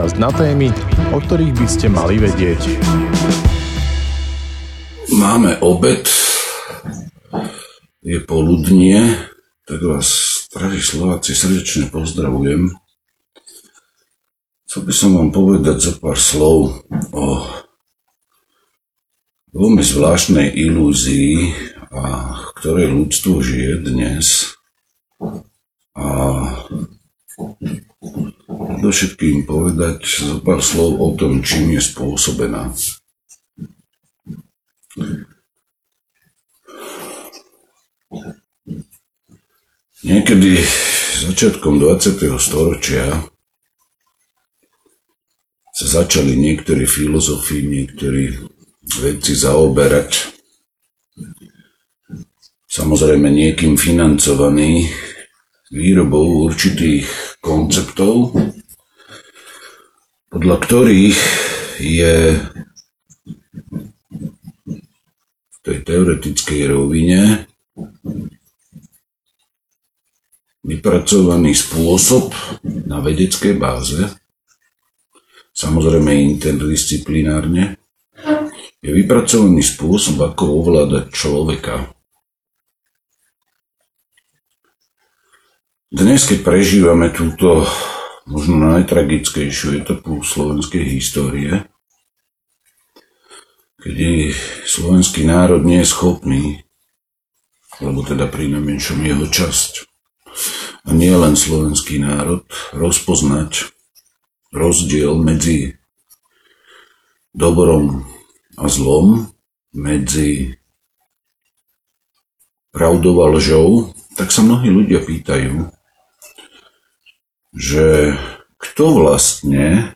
podcast na témy, o ktorých by ste mali vedieť. Máme obed, je poludnie, tak vás, drahí Slováci, srdečne pozdravujem. Chcel by som vám povedať za pár slov o veľmi zvláštnej ilúzii, a ktorej ľudstvo žije dnes. A všetkým povedať zo pár slov o tom, čím je spôsobená. Niekedy začiatkom 20. storočia sa začali niektorí filozofi, niektorí vedci zaoberať samozrejme niekým financovaní výrobou určitých konceptov, podľa ktorých je v tej teoretickej rovine vypracovaný spôsob na vedeckej báze, samozrejme interdisciplinárne, je vypracovaný spôsob, ako ovládať človeka Dnes, keď prežívame túto možno najtragickejšiu etapu slovenskej histórie, kedy slovenský národ nie je schopný, alebo teda pri najmenšom jeho časť, a nie len slovenský národ, rozpoznať rozdiel medzi dobrom a zlom, medzi pravdou a lžou, tak sa mnohí ľudia pýtajú, že kto vlastne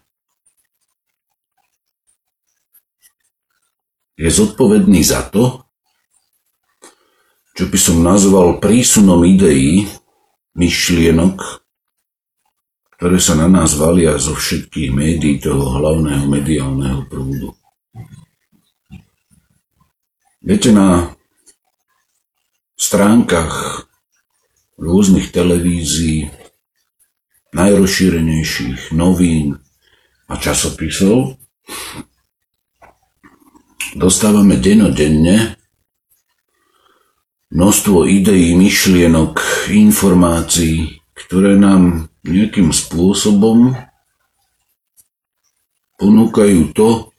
je zodpovedný za to, čo by som nazval prísunom ideí, myšlienok, ktoré sa na nás valia zo všetkých médií toho hlavného mediálneho prúdu. Viete, na stránkach rôznych televízií, najrozšírenejších novín a časopisov. Dostávame denodenne množstvo ideí, myšlienok, informácií, ktoré nám nejakým spôsobom ponúkajú to,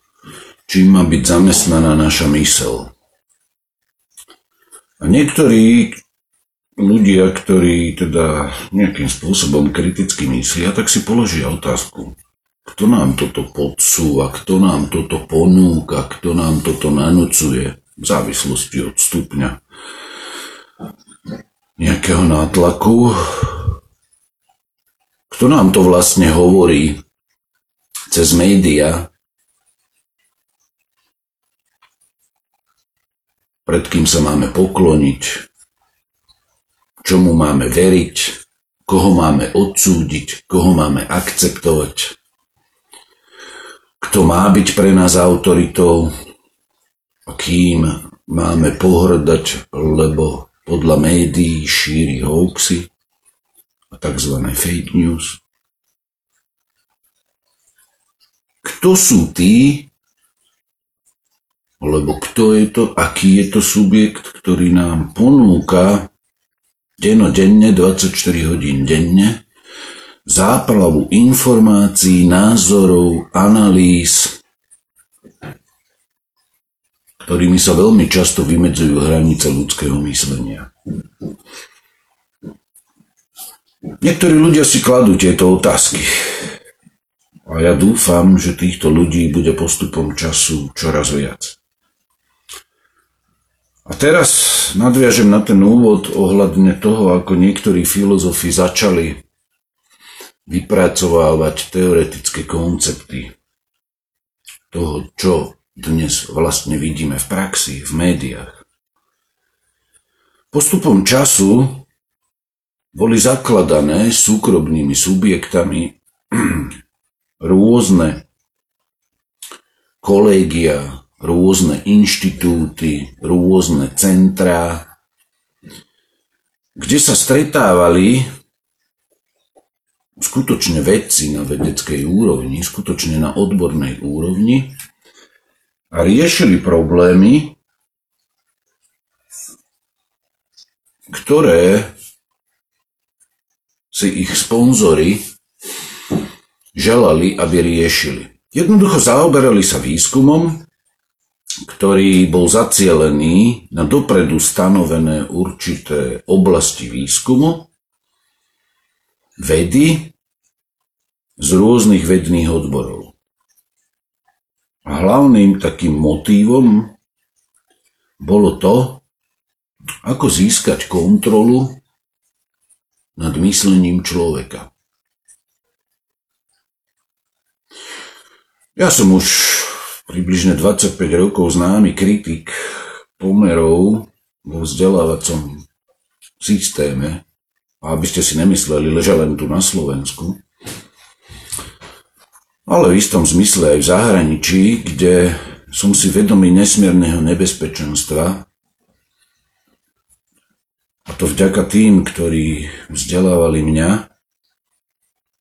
čím má byť zamestnaná naša mysel. A niektorí ľudia, ktorí teda nejakým spôsobom kriticky myslia, tak si položia otázku. Kto nám toto podsúva, kto nám toto ponúka, kto nám toto nanúcuje v závislosti od stupňa nejakého nátlaku. Kto nám to vlastne hovorí cez média, pred kým sa máme pokloniť, čomu máme veriť, koho máme odsúdiť, koho máme akceptovať, kto má byť pre nás autoritou kým máme pohrdať, lebo podľa médií šíri hoaxy a tzv. fake news. Kto sú tí, lebo kto je to, aký je to subjekt, ktorý nám ponúka denodenne, 24 hodín denne, záplavu informácií, názorov, analýz, ktorými sa veľmi často vymedzujú hranice ľudského myslenia. Niektorí ľudia si kladú tieto otázky. A ja dúfam, že týchto ľudí bude postupom času čoraz viac. A teraz nadviažem na ten úvod ohľadne toho, ako niektorí filozofi začali vypracovávať teoretické koncepty toho, čo dnes vlastne vidíme v praxi, v médiách. Postupom času boli zakladané súkromnými subjektami rôzne kolégia, rôzne inštitúty, rôzne centrá, kde sa stretávali skutočne vedci na vedeckej úrovni, skutočne na odbornej úrovni a riešili problémy, ktoré si ich sponzory želali, aby riešili. Jednoducho zaoberali sa výskumom, ktorý bol zacielený na dopredu stanovené určité oblasti výskumu, vedy z rôznych vedných odborov. A hlavným takým motívom bolo to, ako získať kontrolu nad myslením človeka. Ja som už približne 25 rokov známy kritik pomerov vo vzdelávacom systéme, a aby ste si nemysleli, leža len tu na Slovensku, ale v istom zmysle aj v zahraničí, kde som si vedomý nesmierneho nebezpečenstva, a to vďaka tým, ktorí vzdelávali mňa,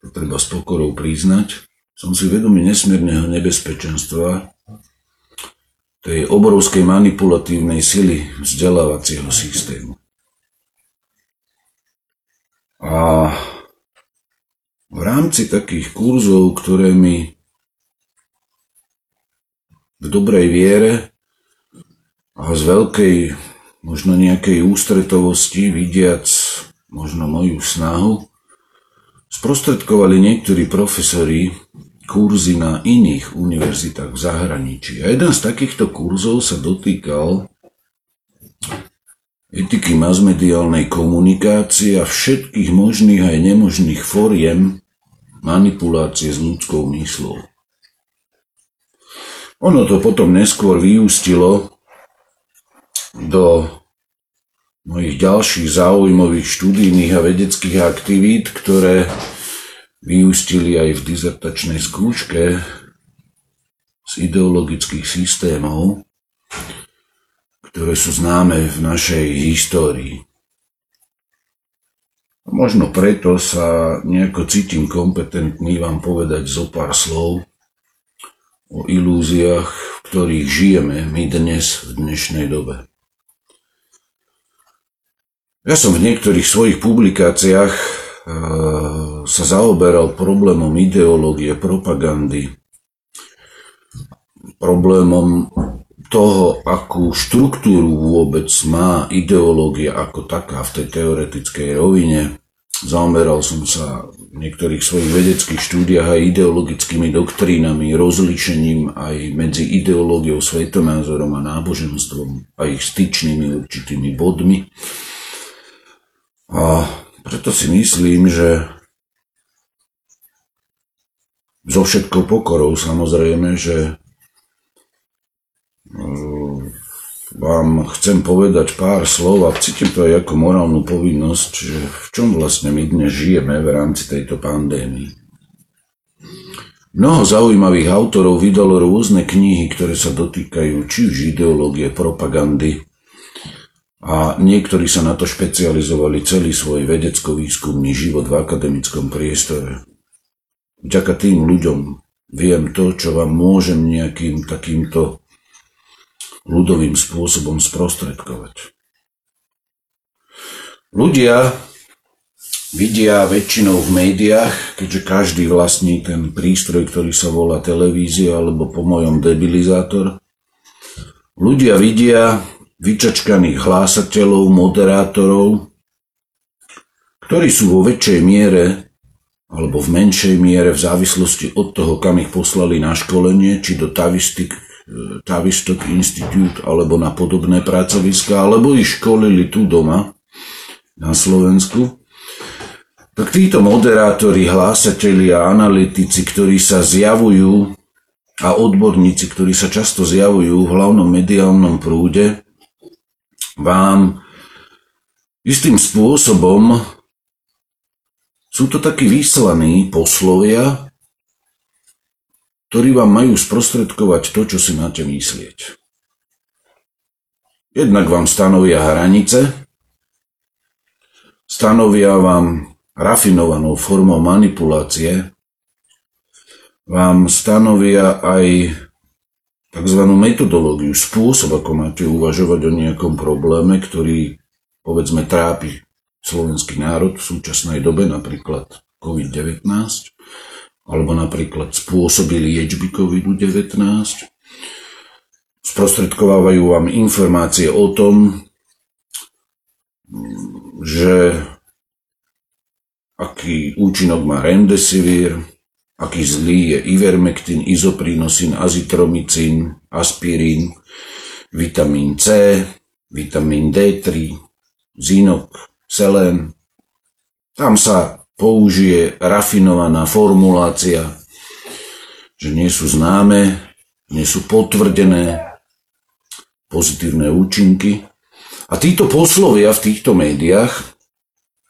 to treba s pokorou priznať, som si vedomý nesmierneho nebezpečenstva, tej obrovskej manipulatívnej sily vzdelávacieho systému. A v rámci takých kurzov, ktoré mi v dobrej viere a z veľkej možno nejakej ústretovosti, vidiac možno moju snahu, sprostredkovali niektorí profesori kurzy na iných univerzitách v zahraničí. A jeden z takýchto kurzov sa dotýkal etiky masmediálnej komunikácie a všetkých možných aj nemožných foriem manipulácie s ľudskou myslou. Ono to potom neskôr vyústilo do mojich ďalších záujmových študijných a vedeckých aktivít, ktoré vyústili aj v dizertačnej skúške z ideologických systémov, ktoré sú známe v našej histórii. Možno preto sa nejako cítim kompetentný vám povedať zo pár slov o ilúziách, v ktorých žijeme my dnes v dnešnej dobe. Ja som v niektorých svojich publikáciách sa zaoberal problémom ideológie, propagandy, problémom toho, akú štruktúru vôbec má ideológia ako taká v tej teoretickej rovine. Zaoberal som sa v niektorých svojich vedeckých štúdiách aj ideologickými doktrínami, rozlíšením aj medzi ideológiou, svetonázorom a náboženstvom a ich styčnými určitými bodmi. A preto si myslím, že so všetkou pokorou samozrejme, že mm, vám chcem povedať pár slov a cítim to aj ako morálnu povinnosť, že v čom vlastne my dnes žijeme v rámci tejto pandémie. Mnoho zaujímavých autorov vydalo rôzne knihy, ktoré sa dotýkajú či už ideológie, propagandy, a niektorí sa na to špecializovali celý svoj vedecko-výskumný život v akademickom priestore. Vďaka tým ľuďom viem to, čo vám môžem nejakým takýmto ľudovým spôsobom sprostredkovať. Ľudia vidia väčšinou v médiách, keďže každý vlastní ten prístroj, ktorý sa volá televízia alebo po mojom debilizátor, ľudia vidia vyčačkaných hlásateľov, moderátorov, ktorí sú vo väčšej miere alebo v menšej miere v závislosti od toho, kam ich poslali na školenie, či do Tavistik, Tavistok Institute alebo na podobné pracoviska, alebo ich školili tu doma na Slovensku, tak títo moderátori, hlásatelia, analytici, ktorí sa zjavujú a odborníci, ktorí sa často zjavujú v hlavnom mediálnom prúde, vám istým spôsobom sú to takí vyslaní poslovia, ktorí vám majú sprostredkovať to, čo si máte myslieť. Jednak vám stanovia hranice, stanovia vám rafinovanou formou manipulácie, vám stanovia aj tzv. metodológiu, spôsob, ako máte uvažovať o nejakom probléme, ktorý povedzme trápi slovenský národ v súčasnej dobe, napríklad COVID-19, alebo napríklad spôsoby liečby COVID-19. Sprostredkovávajú vám informácie o tom, že aký účinok má remdesivir, aký zlý je ivermectin, izoprinosin, azitromycin, aspirín, vitamín C, vitamín D3, zinok, selén. Tam sa použije rafinovaná formulácia, že nie sú známe, nie sú potvrdené pozitívne účinky. A títo poslovia v týchto médiách,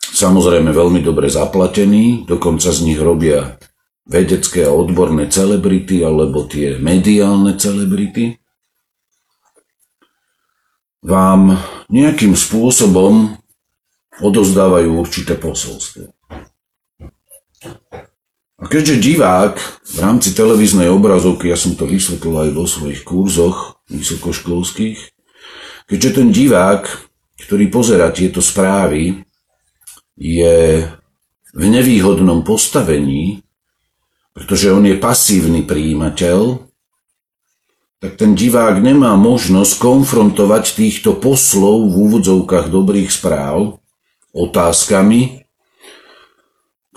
samozrejme veľmi dobre zaplatení, dokonca z nich robia vedecké a odborné celebrity alebo tie mediálne celebrity, vám nejakým spôsobom odozdávajú určité posolstvo. A keďže divák v rámci televíznej obrazovky, ja som to vysvetlil aj vo svojich kurzoch vysokoškolských, keďže ten divák, ktorý pozera tieto správy, je v nevýhodnom postavení, pretože on je pasívny príjimateľ, tak ten divák nemá možnosť konfrontovať týchto poslov v úvodzovkách dobrých správ otázkami,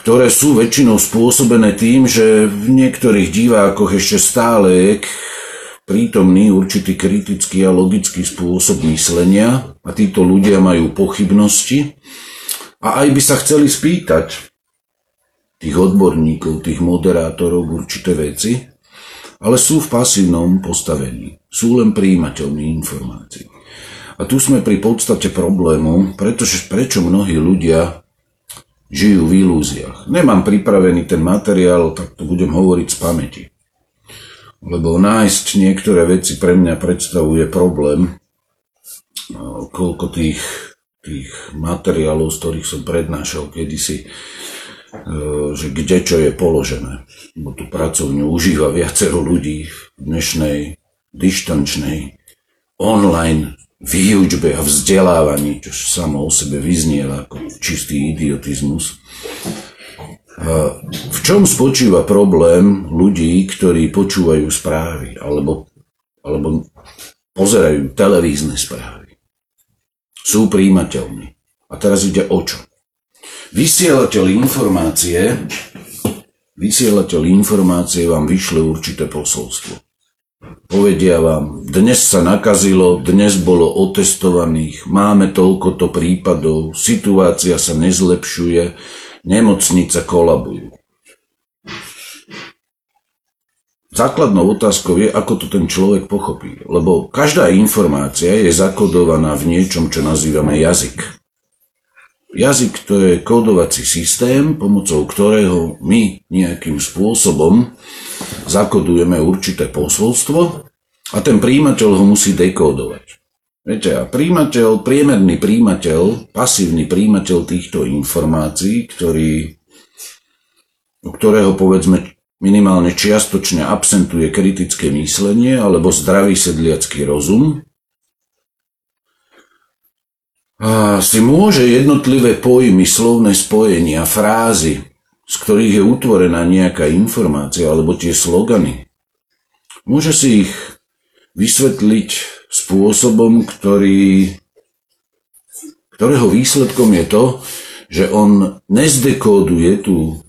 ktoré sú väčšinou spôsobené tým, že v niektorých divákoch ešte stále je prítomný určitý kritický a logický spôsob myslenia a títo ľudia majú pochybnosti a aj by sa chceli spýtať tých odborníkov, tých moderátorov určité veci, ale sú v pasívnom postavení. Sú len príjimateľmi informácií. A tu sme pri podstate problému, pretože prečo mnohí ľudia žijú v ilúziách. Nemám pripravený ten materiál, tak to budem hovoriť z pamäti. Lebo nájsť niektoré veci pre mňa predstavuje problém, koľko tých, tých materiálov, z ktorých som prednášal kedysi, že kde čo je položené. Bo tú pracovňu užíva viacero ľudí v dnešnej dištančnej online výučbe a vzdelávaní, čo samo o sebe vyznieva ako čistý idiotizmus. V čom spočíva problém ľudí, ktorí počúvajú správy alebo, alebo pozerajú televízne správy? Sú príjimateľmi. A teraz ide o čo? Vysielateľ informácie, vysielateľ informácie vám vyšle určité posolstvo. Povedia vám, dnes sa nakazilo, dnes bolo otestovaných, máme toľkoto prípadov, situácia sa nezlepšuje, nemocnice kolabujú. Základnou otázkou je, ako to ten človek pochopí. Lebo každá informácia je zakodovaná v niečom, čo nazývame jazyk. Jazyk to je kódovací systém, pomocou ktorého my nejakým spôsobom zakodujeme určité posolstvo a ten príjimateľ ho musí dekódovať. Viete, a príjimateľ, priemerný príjimateľ, pasívny príjimateľ týchto informácií, ktorý, u ktorého povedzme minimálne čiastočne absentuje kritické myslenie alebo zdravý sedliacký rozum, si môže jednotlivé pojmy, slovné spojenia, frázy z ktorých je utvorená nejaká informácia alebo tie slogany, môže si ich vysvetliť spôsobom, ktorý, ktorého výsledkom je to, že on nezdekóduje tú,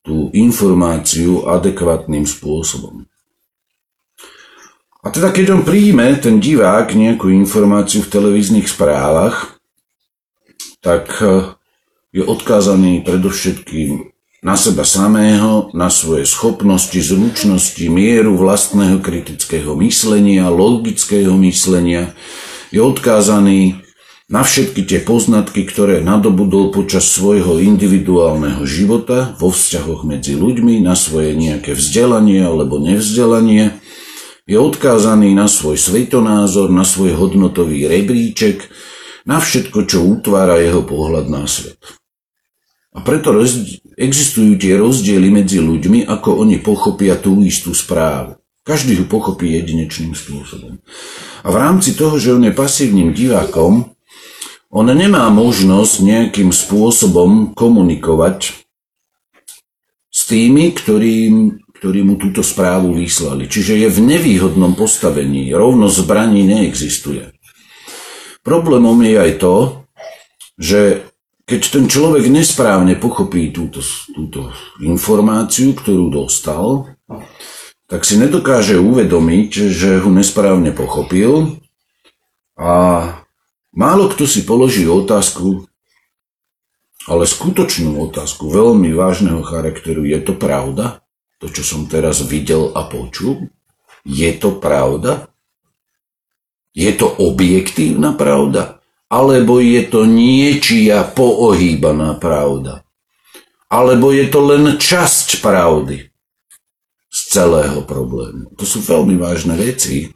tú informáciu adekvátnym spôsobom. A teda keď on príjme, ten divák, nejakú informáciu v televíznych správach, tak je odkázaný predovšetkým na seba samého, na svoje schopnosti, zručnosti, mieru vlastného kritického myslenia, logického myslenia. Je odkázaný na všetky tie poznatky, ktoré nadobudol počas svojho individuálneho života vo vzťahoch medzi ľuďmi, na svoje nejaké vzdelanie alebo nevzdelanie. Je odkázaný na svoj svetonázor, na svoj hodnotový rebríček, na všetko, čo utvára jeho pohľad na svet. A preto existujú tie rozdiely medzi ľuďmi, ako oni pochopia tú istú správu. Každý ju pochopí jedinečným spôsobom. A v rámci toho, že on je pasívnym divákom, on nemá možnosť nejakým spôsobom komunikovať s tými, ktorí, ktorí mu túto správu vyslali. Čiže je v nevýhodnom postavení. Rovnosť zbraní neexistuje. Problémom je aj to, že keď ten človek nesprávne pochopí túto, túto informáciu, ktorú dostal, tak si nedokáže uvedomiť, že ho nesprávne pochopil a málo kto si položí otázku, ale skutočnú otázku veľmi vážneho charakteru, je to pravda? To, čo som teraz videl a počul? Je to pravda? Je to objektívna pravda? alebo je to niečia poohýbaná pravda. Alebo je to len časť pravdy z celého problému. To sú veľmi vážne veci,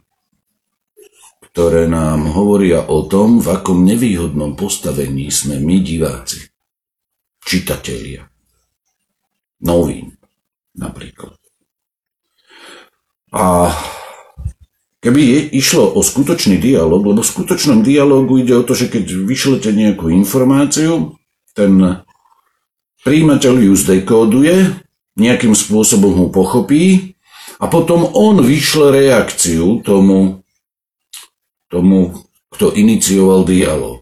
ktoré nám hovoria o tom, v akom nevýhodnom postavení sme my diváci, čitatelia, novín napríklad. A Keby je, išlo o skutočný dialog, lebo v skutočnom dialogu ide o to, že keď vyšlete nejakú informáciu, ten príjimateľ ju zdekóduje, nejakým spôsobom ho pochopí a potom on vyšle reakciu tomu, tomu kto inicioval dialog.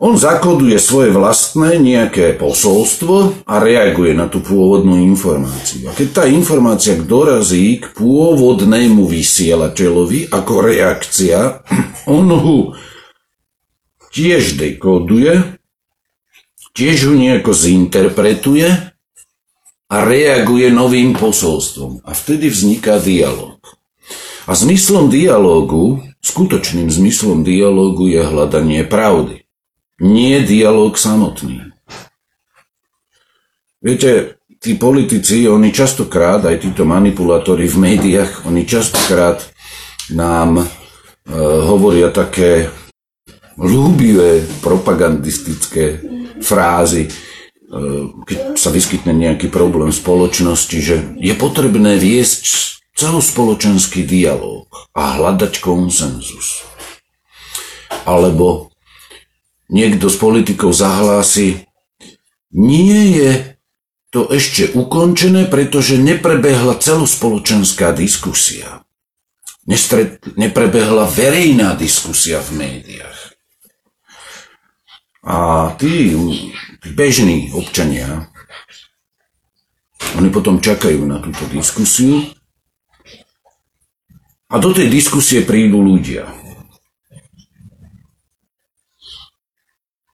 On zakoduje svoje vlastné nejaké posolstvo a reaguje na tú pôvodnú informáciu. A keď tá informácia dorazí k pôvodnému vysielateľovi ako reakcia, on ho tiež dekoduje, tiež ho nejako zinterpretuje a reaguje novým posolstvom. A vtedy vzniká dialog. A zmyslom dialógu, skutočným zmyslom dialógu je hľadanie pravdy nie dialog samotný. Viete, tí politici, oni častokrát, aj títo manipulátori v médiách, oni častokrát nám e, hovoria také ľúbivé propagandistické frázy, e, keď sa vyskytne nejaký problém v spoločnosti, že je potrebné viesť celospoločenský dialog a hľadať konsenzus. Alebo niekto z politikov zahlási, nie je to ešte ukončené, pretože neprebehla celospoločenská diskusia. Nestret, neprebehla verejná diskusia v médiách. A tí, tí bežní občania, oni potom čakajú na túto diskusiu a do tej diskusie prídu ľudia.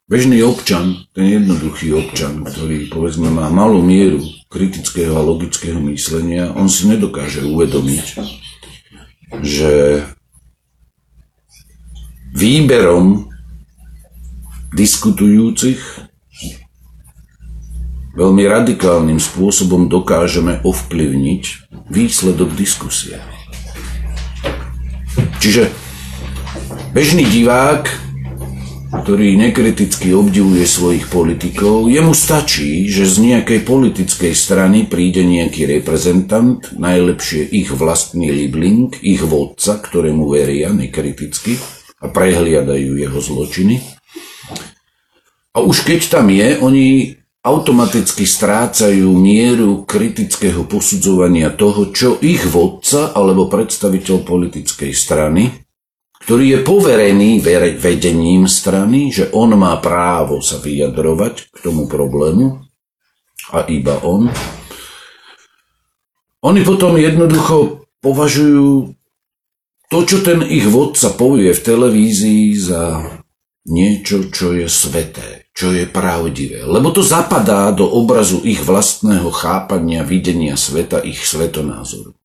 Bežný občan, ten jednoduchý občan, ktorý povedzme má malú mieru kritického a logického myslenia, on si nedokáže uvedomiť, že výberom diskutujúcich veľmi radikálnym spôsobom dokážeme ovplyvniť výsledok diskusie. Čiže bežný divák ktorý nekriticky obdivuje svojich politikov, jemu stačí, že z nejakej politickej strany príde nejaký reprezentant, najlepšie ich vlastný libling, ich vodca, ktorému veria nekriticky a prehliadajú jeho zločiny. A už keď tam je, oni automaticky strácajú mieru kritického posudzovania toho, čo ich vodca alebo predstaviteľ politickej strany ktorý je poverený vedením strany, že on má právo sa vyjadrovať k tomu problému a iba on. Oni potom jednoducho považujú to, čo ten ich vodca povie v televízii za niečo, čo je sveté, čo je pravdivé. Lebo to zapadá do obrazu ich vlastného chápania, videnia sveta, ich svetonázoru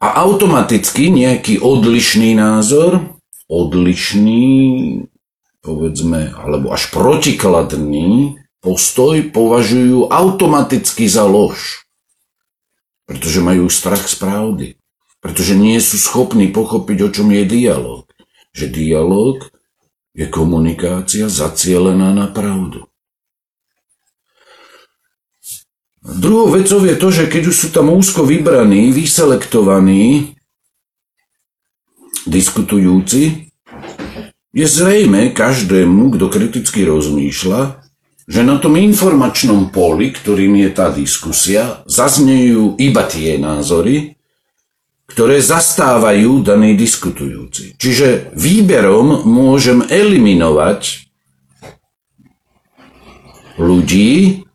a automaticky nejaký odlišný názor, odlišný, povedzme, alebo až protikladný postoj považujú automaticky za lož. Pretože majú strach z pravdy. Pretože nie sú schopní pochopiť, o čom je dialog. Že dialog je komunikácia zacielená na pravdu. Druhou vecou je to, že keď už sú tam úzko vybraní, vyselektovaní, diskutujúci, je zrejme každému, kto kriticky rozmýšľa, že na tom informačnom poli, ktorým je tá diskusia, zaznejú iba tie názory, ktoré zastávajú daný diskutujúci. Čiže výberom môžem eliminovať ľudí,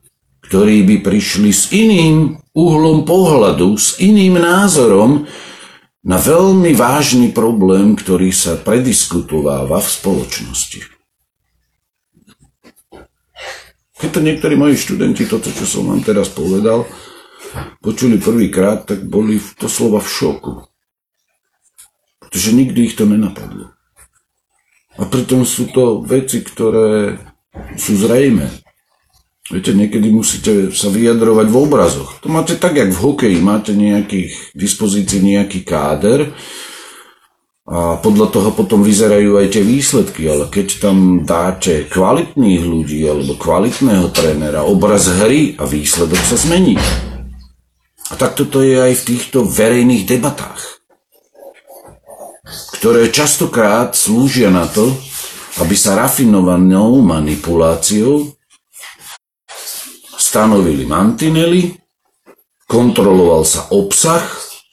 ktorí by prišli s iným uhlom pohľadu, s iným názorom na veľmi vážny problém, ktorý sa prediskutováva v spoločnosti. Keď to niektorí moji študenti, toto, čo som vám teraz povedal, počuli prvýkrát, tak boli to slova v šoku. Pretože nikdy ich to nenapadlo. A pritom sú to veci, ktoré sú zrejme. Viete, niekedy musíte sa vyjadrovať v obrazoch. To máte tak, jak v hokeji. Máte nejakých, k dispozícii nejaký káder a podľa toho potom vyzerajú aj tie výsledky. Ale keď tam dáte kvalitných ľudí alebo kvalitného trénera, obraz hry a výsledok sa zmení. A tak toto je aj v týchto verejných debatách, ktoré častokrát slúžia na to, aby sa rafinovanou manipuláciou stanovili mantinely, kontroloval sa obsah,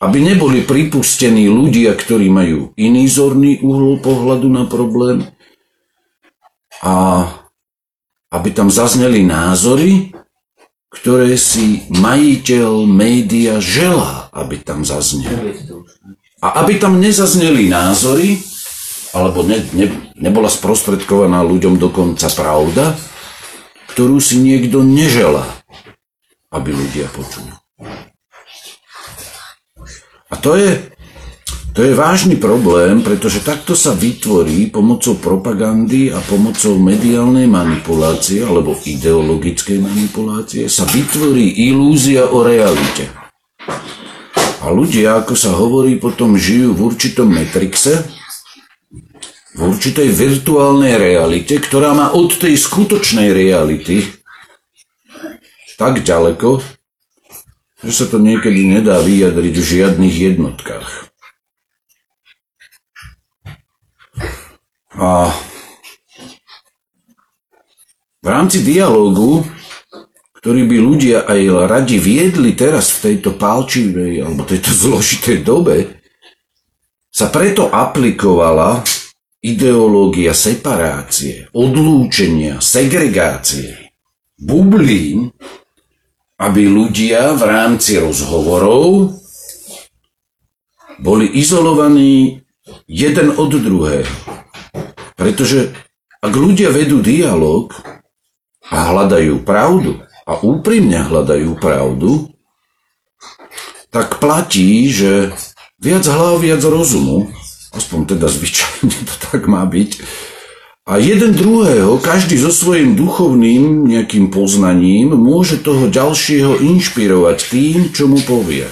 aby neboli pripustení ľudia, ktorí majú iný zorný uhol pohľadu na problém a aby tam zazneli názory, ktoré si majiteľ média želá, aby tam zazneli. A aby tam nezazneli názory, alebo ne, ne, nebola sprostredkovaná ľuďom dokonca pravda, ktorú si niekto neželá, aby ľudia počuli. A to je to je vážny problém, pretože takto sa vytvorí pomocou propagandy a pomocou mediálnej manipulácie alebo ideologickej manipulácie sa vytvorí ilúzia o realite. A ľudia, ako sa hovorí, potom žijú v určitom metrixe, v určitej virtuálnej realite, ktorá má od tej skutočnej reality tak ďaleko, že sa to niekedy nedá vyjadriť v žiadnych jednotkách. A v rámci dialógu, ktorý by ľudia aj radi viedli teraz v tejto pálčivej alebo tejto zložitej dobe, sa preto aplikovala ideológia separácie, odlúčenia, segregácie, bublín, aby ľudia v rámci rozhovorov boli izolovaní jeden od druhého. Pretože ak ľudia vedú dialog a hľadajú pravdu a úprimne hľadajú pravdu, tak platí, že viac hlav, viac rozumu, aspoň teda zvyčajne to tak má byť, a jeden druhého, každý so svojím duchovným nejakým poznaním, môže toho ďalšieho inšpirovať tým, čo mu povie.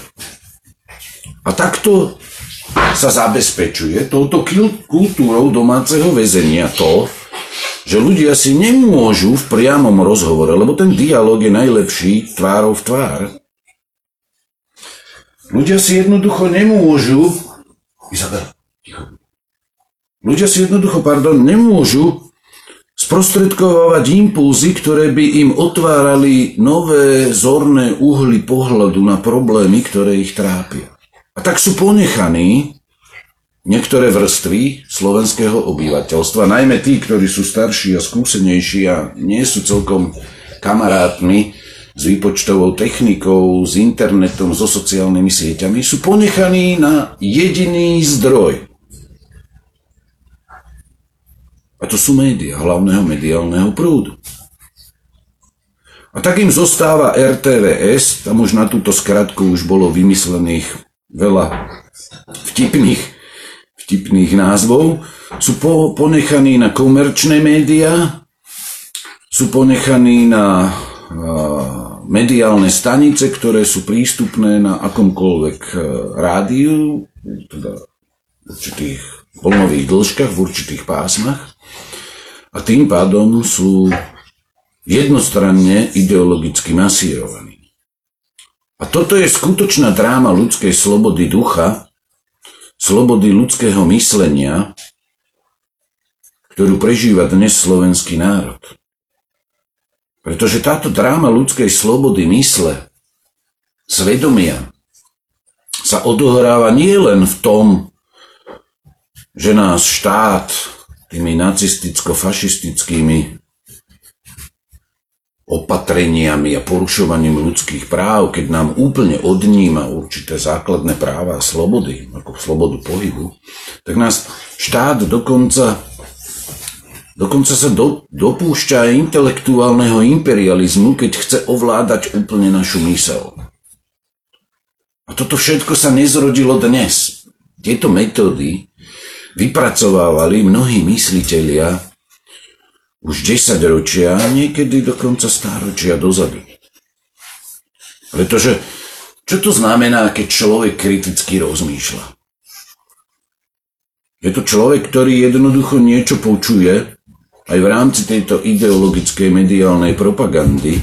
A takto sa zabezpečuje touto kultúrou domáceho väzenia to, že ľudia si nemôžu v priamom rozhovore, lebo ten dialog je najlepší tvárov v tvár. Ľudia si jednoducho nemôžu Izabela. Ľudia si jednoducho, pardon, nemôžu sprostredkovať impulzy, ktoré by im otvárali nové zorné uhly pohľadu na problémy, ktoré ich trápia. A tak sú ponechaní niektoré vrstvy slovenského obyvateľstva, najmä tí, ktorí sú starší a skúsenejší a nie sú celkom kamarátmi s výpočtovou technikou, s internetom, so sociálnymi sieťami, sú ponechaní na jediný zdroj. A to sú médiá, hlavného mediálneho prúdu. A tak im zostáva RTVS, tam už na túto skratku už bolo vymyslených veľa vtipných, vtipných názvov, sú po, ponechaní na komerčné médiá, sú ponechaní na a, mediálne stanice, ktoré sú prístupné na akomkoľvek e, rádiu, teda v určitých vlnových dĺžkach, v určitých pásmach. A tým pádom sú jednostranne ideologicky masírovaní. A toto je skutočná dráma ľudskej slobody ducha, slobody ľudského myslenia, ktorú prežíva dnes slovenský národ. Pretože táto dráma ľudskej slobody mysle, svedomia, sa odohráva nie len v tom, že nás štát tými nacisticko-fašistickými opatreniami a porušovaním ľudských práv, keď nám úplne odníma určité základné práva a slobody, ako slobodu pohybu, tak nás štát dokonca, dokonca sa do, dopúšťa intelektuálneho imperializmu, keď chce ovládať úplne našu mysel. A toto všetko sa nezrodilo dnes. Tieto metódy vypracovávali mnohí myslitelia už 10 ročia, niekedy dokonca stáročia dozadu. Pretože čo to znamená, keď človek kriticky rozmýšľa? Je to človek, ktorý jednoducho niečo počuje aj v rámci tejto ideologickej mediálnej propagandy,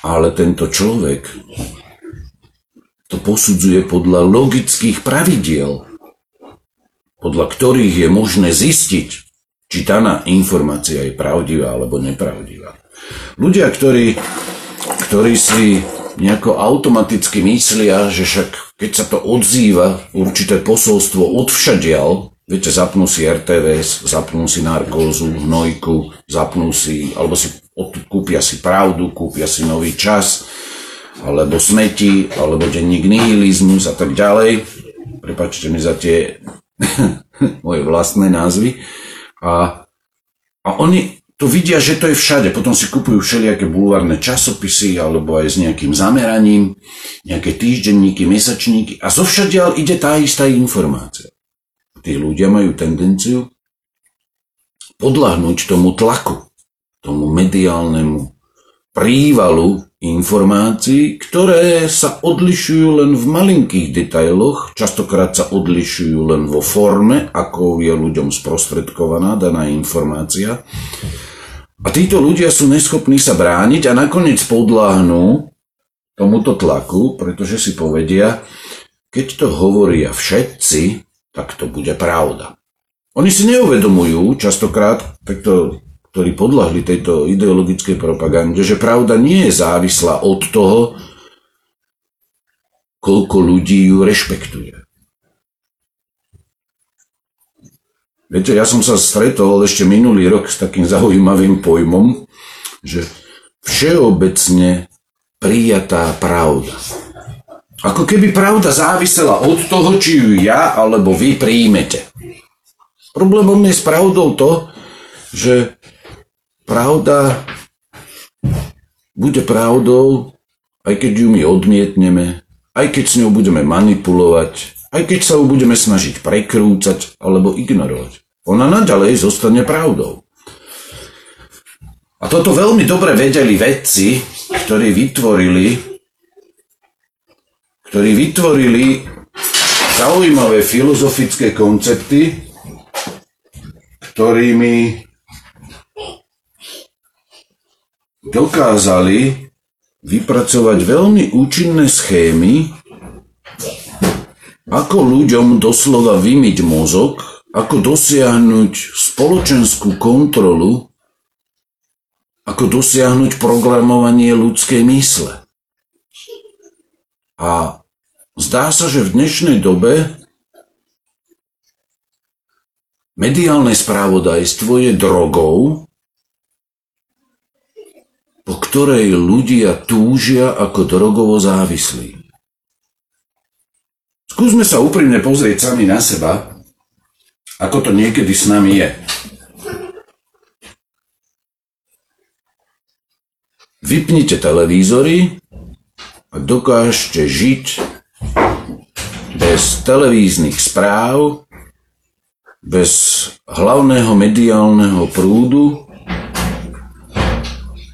ale tento človek to posudzuje podľa logických pravidiel, podľa ktorých je možné zistiť, či daná informácia je pravdivá alebo nepravdivá. Ľudia, ktorí, ktorí si nejako automaticky myslia, že však keď sa to odzýva, určité posolstvo odvšadial, viete, zapnú si RTVS, zapnú si narkózu, hnojku, zapnú si, alebo si kúpia si pravdu, kúpia si nový čas, alebo smeti, alebo denník nihilizmus a tak ďalej. Prepačte mi za tie moje vlastné názvy. A, a oni to vidia, že to je všade. Potom si kupujú všelijaké bulvárne časopisy alebo aj s nejakým zameraním, nejaké týždenníky, mesačníky a zo všadiaľ ide tá istá informácia. Tí ľudia majú tendenciu podľahnúť tomu tlaku, tomu mediálnemu prívalu informácií, ktoré sa odlišujú len v malinkých detailoch, častokrát sa odlišujú len vo forme, ako je ľuďom sprostredkovaná daná informácia. A títo ľudia sú neschopní sa brániť a nakoniec podláhnú tomuto tlaku, pretože si povedia, keď to hovoria všetci, tak to bude pravda. Oni si neuvedomujú častokrát, tak to ktorí podľahli tejto ideologickej propagande, že pravda nie je závislá od toho, koľko ľudí ju rešpektuje. Viete, ja som sa stretol ešte minulý rok s takým zaujímavým pojmom, že všeobecne prijatá pravda. Ako keby pravda závisela od toho, či ju ja alebo vy príjmete. Problémom je s pravdou to, že Pravda bude pravdou, aj keď ju my odmietneme, aj keď s ňou budeme manipulovať, aj keď sa ju budeme snažiť prekrúcať alebo ignorovať. Ona naďalej zostane pravdou. A toto veľmi dobre vedeli vedci, ktorí vytvorili, ktorí vytvorili zaujímavé filozofické koncepty, ktorými dokázali vypracovať veľmi účinné schémy, ako ľuďom doslova vymyť mozog, ako dosiahnuť spoločenskú kontrolu, ako dosiahnuť programovanie ľudskej mysle. A zdá sa, že v dnešnej dobe mediálne správodajstvo je drogou, po ktorej ľudia túžia ako drogovo závislí. Skúsme sa úprimne pozrieť sami na seba, ako to niekedy s nami je. Vypnite televízory a dokážete žiť bez televíznych správ, bez hlavného mediálneho prúdu,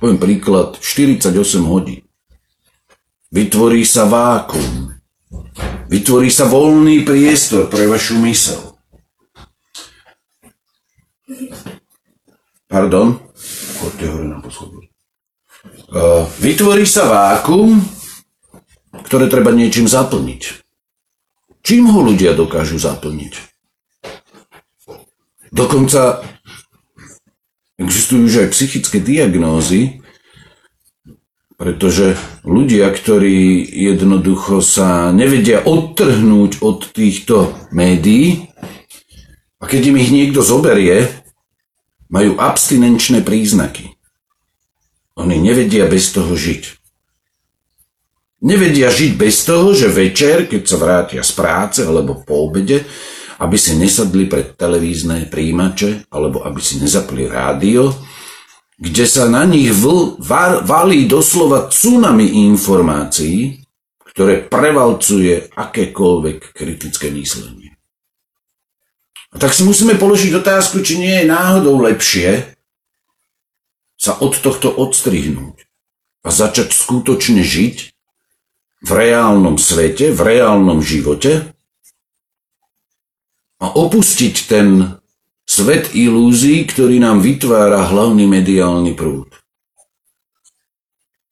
Poviem príklad, 48 hodín. Vytvorí sa vákum. Vytvorí sa voľný priestor pre vašu mysel. Pardon, chodte hore na poschodí. Vytvorí sa vákum ktoré treba niečím zaplniť. Čím ho ľudia dokážu zaplniť? Dokonca existujú už aj psychické diagnózy, pretože ľudia, ktorí jednoducho sa nevedia odtrhnúť od týchto médií, a keď im ich niekto zoberie, majú abstinenčné príznaky. Oni nevedia bez toho žiť. Nevedia žiť bez toho, že večer, keď sa vrátia z práce alebo po obede, aby si nesadli pred televízne príjimače alebo aby si nezapli rádio, kde sa na nich vl, var, valí doslova tsunami informácií, ktoré prevalcuje akékoľvek kritické myslenie. A tak si musíme položiť otázku, či nie je náhodou lepšie sa od tohto odstrihnúť a začať skutočne žiť v reálnom svete, v reálnom živote a opustiť ten svet ilúzií, ktorý nám vytvára hlavný mediálny prúd.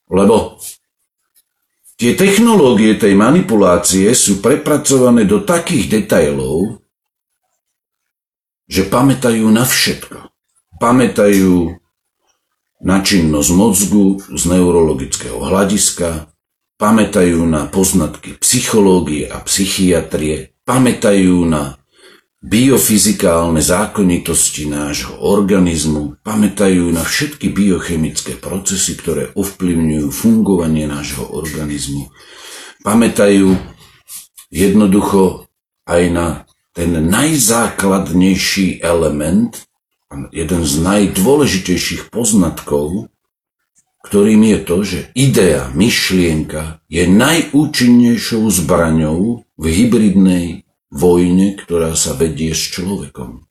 Lebo tie technológie tej manipulácie sú prepracované do takých detailov, že pamätajú na všetko. Pamätajú na činnosť mozgu z neurologického hľadiska, pamätajú na poznatky psychológie a psychiatrie, pamätajú na biofyzikálne zákonitosti nášho organizmu, pamätajú na všetky biochemické procesy, ktoré ovplyvňujú fungovanie nášho organizmu, pamätajú jednoducho aj na ten najzákladnejší element, jeden z najdôležitejších poznatkov, ktorým je to, že idea, myšlienka je najúčinnejšou zbraňou v hybridnej vojne, ktorá sa vedie s človekom.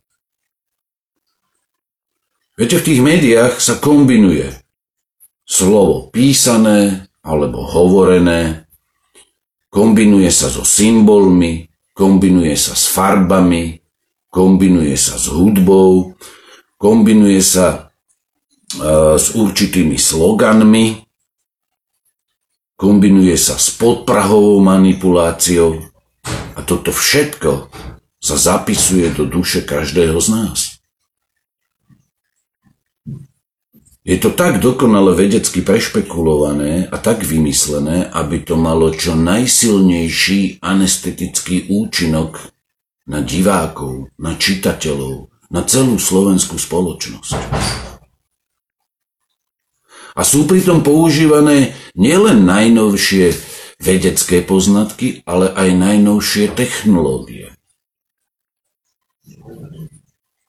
Viete, v tých médiách sa kombinuje slovo písané alebo hovorené, kombinuje sa so symbolmi, kombinuje sa s farbami, kombinuje sa s hudbou, kombinuje sa E, s určitými sloganmi, kombinuje sa s podprahovou manipuláciou a toto všetko sa zapisuje do duše každého z nás. Je to tak dokonale vedecky prešpekulované a tak vymyslené, aby to malo čo najsilnejší anestetický účinok na divákov, na čitateľov, na celú slovenskú spoločnosť. A sú pritom používané nielen najnovšie vedecké poznatky, ale aj najnovšie technológie.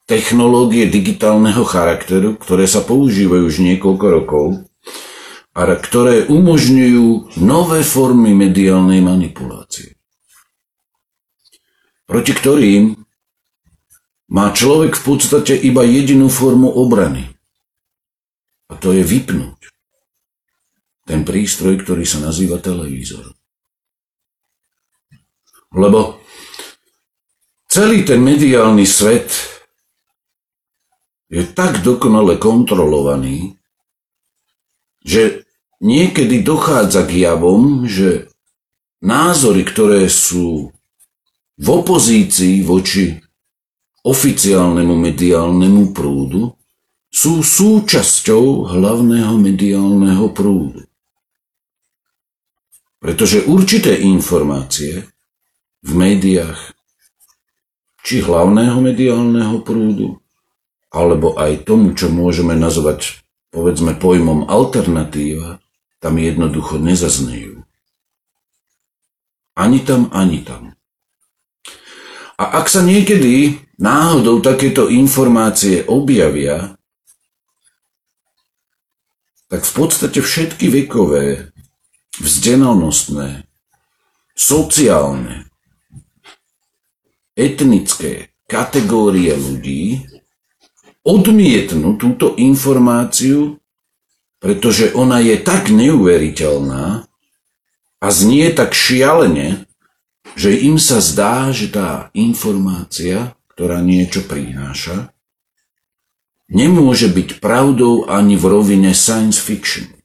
Technológie digitálneho charakteru, ktoré sa používajú už niekoľko rokov a ktoré umožňujú nové formy mediálnej manipulácie. Proti ktorým má človek v podstate iba jedinú formu obrany. A to je vypnúť ten prístroj, ktorý sa nazýva televízor. Lebo celý ten mediálny svet je tak dokonale kontrolovaný, že niekedy dochádza k javom, že názory, ktoré sú v opozícii voči oficiálnemu mediálnemu prúdu, sú súčasťou hlavného mediálneho prúdu. Pretože určité informácie v médiách, či hlavného mediálneho prúdu, alebo aj tomu, čo môžeme nazvať, povedzme, pojmom alternatíva, tam jednoducho nezaznejú. Ani tam, ani tam. A ak sa niekedy náhodou takéto informácie objavia, tak v podstate všetky vekové, vzdelanostné, sociálne, etnické kategórie ľudí odmietnú túto informáciu, pretože ona je tak neuveriteľná a znie tak šialene, že im sa zdá, že tá informácia, ktorá niečo prináša, nemôže byť pravdou ani v rovine science fiction.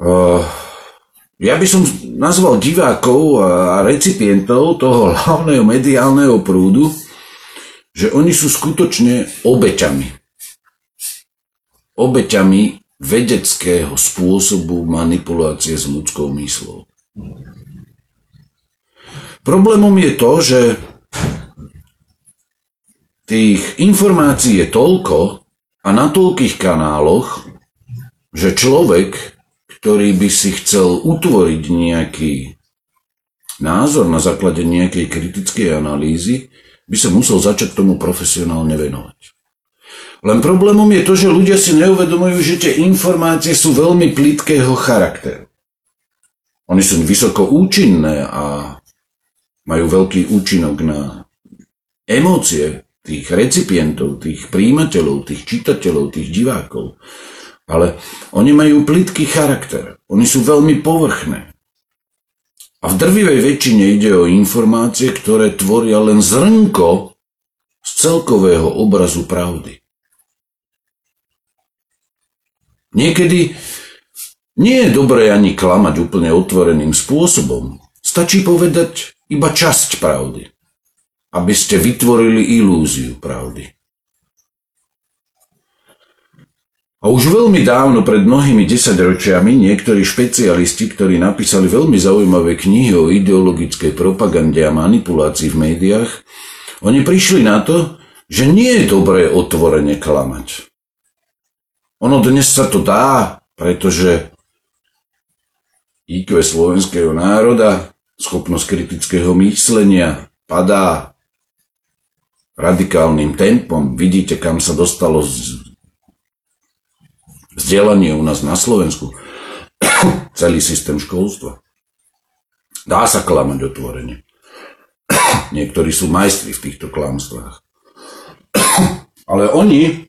Uh, ja by som nazval divákov a recipientov toho hlavného mediálneho prúdu, že oni sú skutočne obeťami. Obeťami vedeckého spôsobu manipulácie s ľudskou myslou. Problémom je to, že tých informácií je toľko a na toľkých kanáloch, že človek ktorý by si chcel utvoriť nejaký názor na základe nejakej kritickej analýzy, by sa musel začať tomu profesionálne venovať. Len problémom je to, že ľudia si neuvedomujú, že tie informácie sú veľmi plitkého charakteru. Oni sú vysoko účinné a majú veľký účinok na emócie tých recipientov, tých príjimateľov, tých čitateľov, tých divákov. Ale oni majú plitký charakter. Oni sú veľmi povrchné. A v drvivej väčšine ide o informácie, ktoré tvoria len zrnko z celkového obrazu pravdy. Niekedy nie je dobré ani klamať úplne otvoreným spôsobom. Stačí povedať iba časť pravdy, aby ste vytvorili ilúziu pravdy. A už veľmi dávno, pred mnohými desaťročiami, niektorí špecialisti, ktorí napísali veľmi zaujímavé knihy o ideologickej propagande a manipulácii v médiách, oni prišli na to, že nie je dobré otvorene klamať. Ono dnes sa to dá, pretože IQ slovenského národa, schopnosť kritického myslenia padá radikálnym tempom. Vidíte, kam sa dostalo vzdelanie u nás na Slovensku, celý systém školstva. Dá sa klamať otvorene. Niektorí sú majstri v týchto klamstvách. Ale oni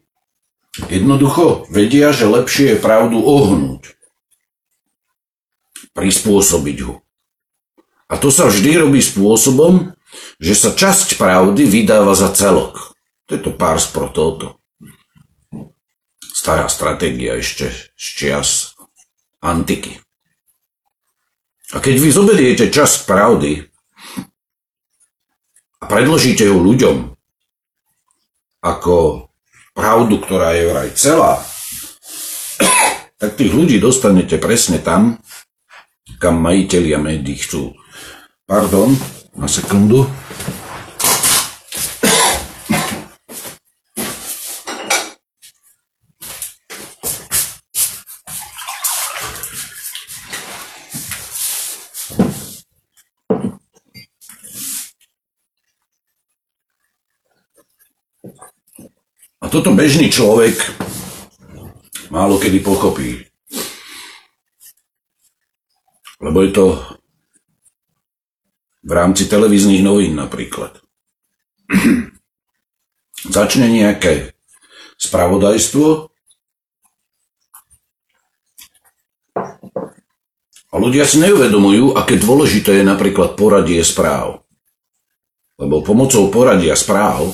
jednoducho vedia, že lepšie je pravdu ohnúť. Prispôsobiť ho. A to sa vždy robí spôsobom, že sa časť pravdy vydáva za celok. To je to pars pro toto stará stratégia ešte z čias antiky. A keď vy zoberiete čas pravdy a predložíte ju ľuďom ako pravdu, ktorá je vraj celá, tak tých ľudí dostanete presne tam, kam majiteľia médií chcú. Pardon, na sekundu. Toto bežný človek málo kedy pochopí. Lebo je to v rámci televíznych novín napríklad. Začne nejaké spravodajstvo a ľudia si neuvedomujú, aké dôležité je napríklad poradie správ. Lebo pomocou poradia správ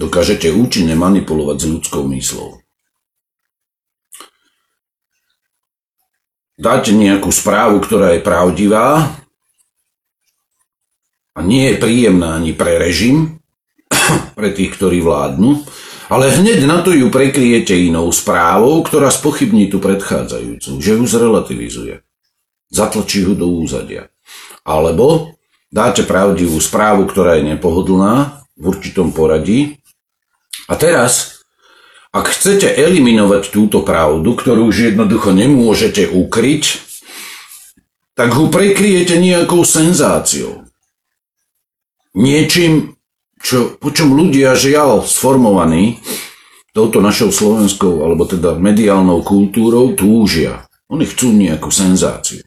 dokážete účinne manipulovať s ľudskou myslou. Dáte nejakú správu, ktorá je pravdivá a nie je príjemná ani pre režim, pre tých, ktorí vládnu, ale hneď na to ju prekriete inou správou, ktorá spochybní tú predchádzajúcu, že ju zrelativizuje. Zatlačí ho do úzadia. Alebo dáte pravdivú správu, ktorá je nepohodlná v určitom poradí a teraz, ak chcete eliminovať túto pravdu, ktorú už jednoducho nemôžete ukryť, tak ho prekryjete nejakou senzáciou. Niečím, čo, po čom ľudia žiaľ sformovaní touto našou slovenskou, alebo teda mediálnou kultúrou túžia. Oni chcú nejakú senzáciu.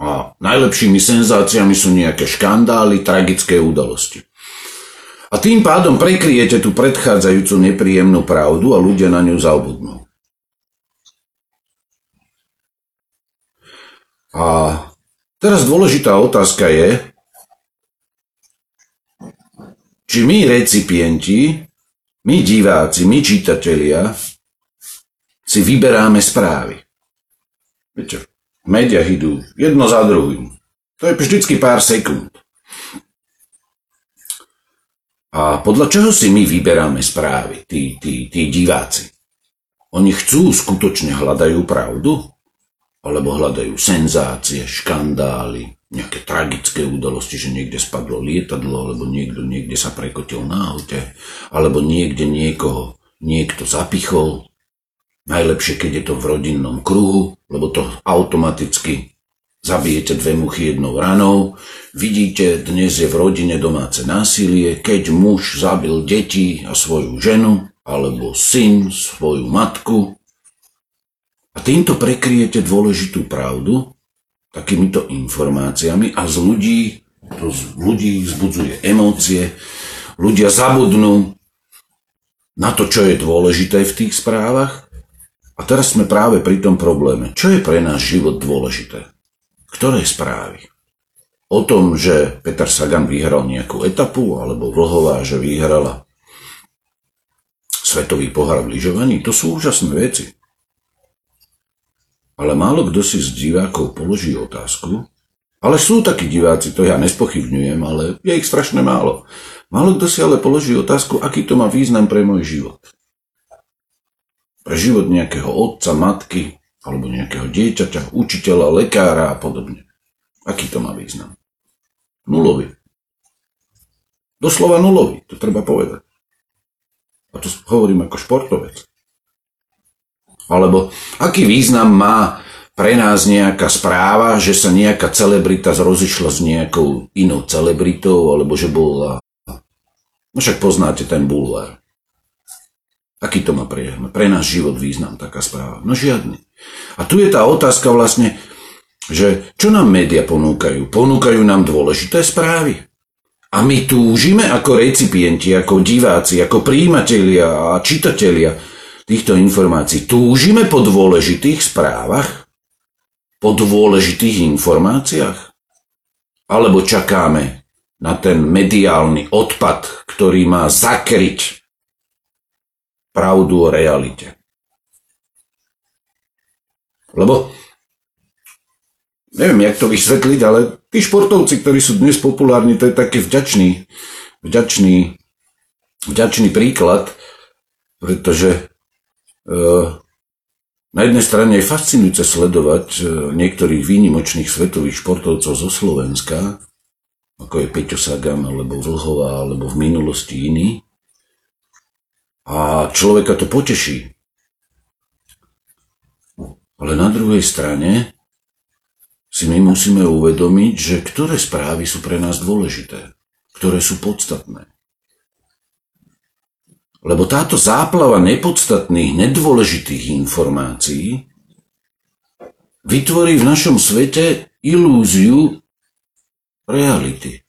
A najlepšími senzáciami sú nejaké škandály, tragické udalosti. A tým pádom prekryjete tú predchádzajúcu nepríjemnú pravdu a ľudia na ňu zaobudnú. A teraz dôležitá otázka je, či my recipienti, my diváci, my čitatelia si vyberáme správy. Viete, v médiách idú jedno za druhým. To je vždycky pár sekúnd. A podľa čoho si my vyberáme správy, tí, tí, tí diváci? Oni chcú, skutočne hľadajú pravdu? Alebo hľadajú senzácie, škandály, nejaké tragické udalosti, že niekde spadlo lietadlo, alebo niekto niekde sa prekotil na aute, alebo niekde niekoho niekto zapichol. Najlepšie, keď je to v rodinnom kruhu, lebo to automaticky Zabijete dve muchy jednou ranou. Vidíte, dnes je v rodine domáce násilie, keď muž zabil deti a svoju ženu, alebo syn svoju matku. A týmto prekryjete dôležitú pravdu takýmito informáciami a z ľudí, to z ľudí vzbudzuje emócie, ľudia zabudnú na to, čo je dôležité v tých správach. A teraz sme práve pri tom probléme. Čo je pre náš život dôležité? Ktoré správy? O tom, že Peter Sagan vyhral nejakú etapu, alebo Vlhová, že vyhrala svetový pohár v lyžovaní, to sú úžasné veci. Ale málo kto si z divákov položí otázku, ale sú takí diváci, to ja nespochybňujem, ale je ich strašne málo. Málo kto si ale položí otázku, aký to má význam pre môj život. Pre život nejakého otca, matky, alebo nejakého dieťaťa, učiteľa, lekára a podobne. Aký to má význam? Nulový. Doslova nulový, to treba povedať. A to hovorím ako športovec. Alebo aký význam má pre nás nejaká správa, že sa nejaká celebrita rozišla s nejakou inou celebritou, alebo že bola... No však poznáte ten bulvár. Aký to má pre, pre náš život význam, taká správa? No žiadny. A tu je tá otázka vlastne, že čo nám média ponúkajú? Ponúkajú nám dôležité správy. A my túžime ako recipienti, ako diváci, ako príjimatelia a čitatelia týchto informácií. Túžime po dôležitých správach? Po dôležitých informáciách? Alebo čakáme na ten mediálny odpad, ktorý má zakryť pravdu o realite? Lebo neviem, jak to vysvetliť, ale tí športovci, ktorí sú dnes populárni, to je taký vďačný, vďačný, vďačný príklad, pretože e, na jednej strane je fascinujúce sledovať e, niektorých výnimočných svetových športovcov zo Slovenska, ako je Peťo Sagan, alebo Vlhová, alebo v minulosti iný. A človeka to poteší, ale na druhej strane si my musíme uvedomiť, že ktoré správy sú pre nás dôležité, ktoré sú podstatné. Lebo táto záplava nepodstatných, nedôležitých informácií vytvorí v našom svete ilúziu reality.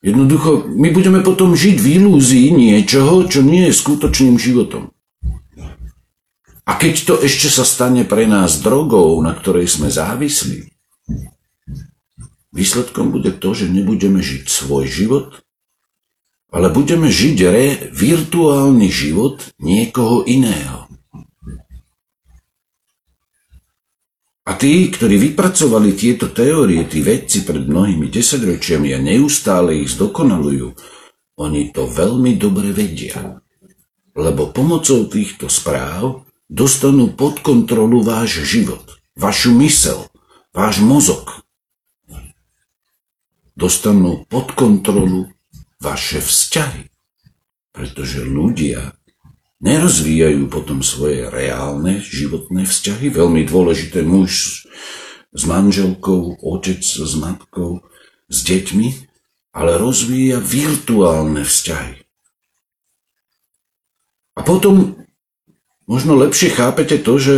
Jednoducho, my budeme potom žiť v ilúzii niečoho, čo nie je skutočným životom. A keď to ešte sa stane pre nás drogou, na ktorej sme závislí, výsledkom bude to, že nebudeme žiť svoj život, ale budeme žiť re, virtuálny život niekoho iného. A tí, ktorí vypracovali tieto teórie, tí vedci pred mnohými desaťročiami a neustále ich zdokonalujú, oni to veľmi dobre vedia. Lebo pomocou týchto správ dostanú pod kontrolu váš život, vašu mysel, váš mozog. Dostanú pod kontrolu vaše vzťahy, pretože ľudia nerozvíjajú potom svoje reálne životné vzťahy. Veľmi dôležité muž s manželkou, otec s matkou, s deťmi, ale rozvíja virtuálne vzťahy. A potom možno lepšie chápete to, že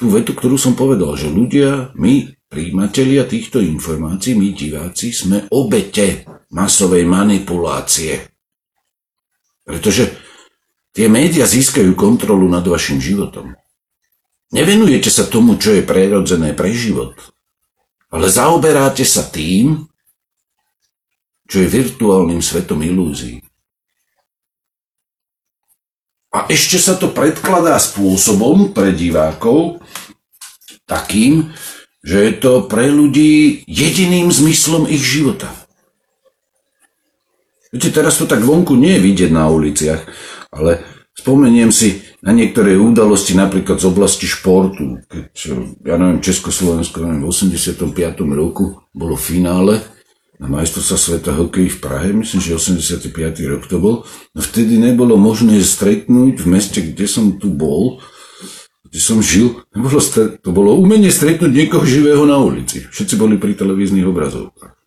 tú vetu, ktorú som povedal, že ľudia, my, príjimatelia týchto informácií, my diváci, sme obete masovej manipulácie. Pretože tie médiá získajú kontrolu nad vašim životom. Nevenujete sa tomu, čo je prirodzené pre život, ale zaoberáte sa tým, čo je virtuálnym svetom ilúzií. A ešte sa to predkladá spôsobom pre divákov, takým, že je to pre ľudí jediným zmyslom ich života. Viete, teraz to tak vonku nie je vidieť na uliciach, ale spomeniem si na niektoré udalosti, napríklad z oblasti športu. Keď, ja neviem, Československo neviem, v 85. roku bolo finále na majstrovstva sveta hokej v Prahe, myslím, že 85. rok to bol. No vtedy nebolo možné stretnúť v meste, kde som tu bol, kde som žil, nebolo to bolo umenie stretnúť niekoho živého na ulici. Všetci boli pri televíznych obrazovkách.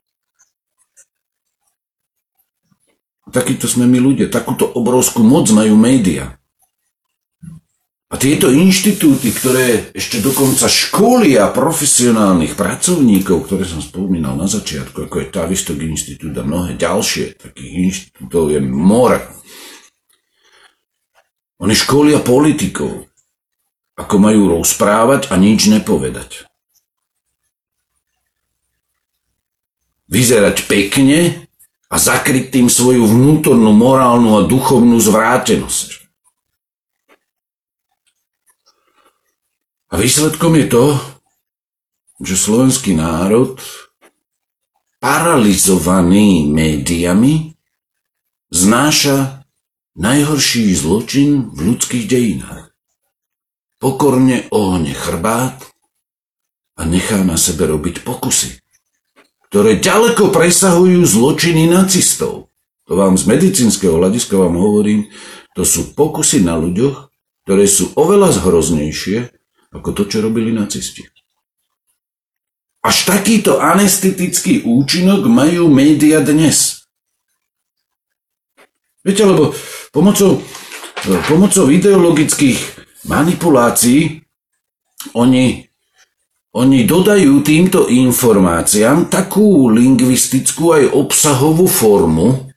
Takíto sme my ľudia, takúto obrovskú moc majú média. A tieto inštitúty, ktoré ešte dokonca školia profesionálnych pracovníkov, ktoré som spomínal na začiatku, ako je Tavistok inštitút a mnohé ďalšie, takých inštitútov je more. Oni školia politikov, ako majú rozprávať a nič nepovedať. Vyzerať pekne a zakryť tým svoju vnútornú morálnu a duchovnú zvrátenosť. A výsledkom je to, že slovenský národ, paralizovaný médiami, znáša najhorší zločin v ľudských dejinách. Pokorne ohne chrbát a nechá na sebe robiť pokusy, ktoré ďaleko presahujú zločiny nacistov. To vám z medicínskeho hľadiska vám hovorím, to sú pokusy na ľuďoch, ktoré sú oveľa zhroznejšie ako to, čo robili nacisti. Až takýto anestetický účinok majú média dnes. Viete, lebo pomocou, pomocou ideologických manipulácií oni, oni dodajú týmto informáciám takú lingvistickú aj obsahovú formu,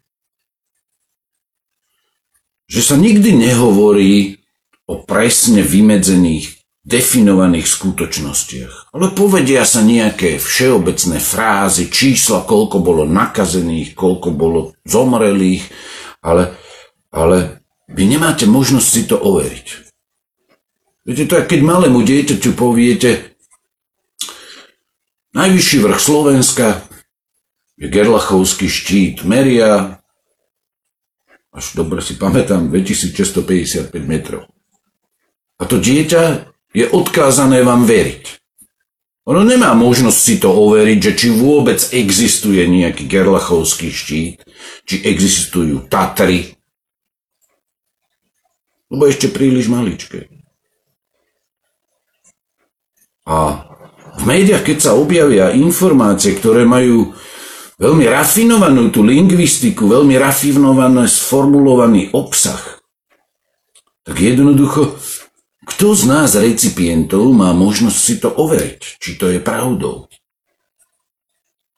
že sa nikdy nehovorí o presne vymedzených definovaných skutočnostiach. Ale povedia sa nejaké všeobecné frázy, čísla, koľko bolo nakazených, koľko bolo zomrelých, ale, ale vy nemáte možnosť si to overiť. Viete, to je keď malému dieťaťu poviete, najvyšší vrch Slovenska je Gerlachovský štít, meria, až dobre si pamätám, 2655 metrov. A to dieťa je odkázané vám veriť. Ono nemá možnosť si to overiť, že či vôbec existuje nejaký Gerlachovský štít, či existujú Tatry, lebo ešte príliš maličké. A v médiách, keď sa objavia informácie, ktoré majú veľmi rafinovanú tú lingvistiku, veľmi rafinovaný sformulovaný obsah, tak jednoducho kto z nás recipientov má možnosť si to overiť, či to je pravdou?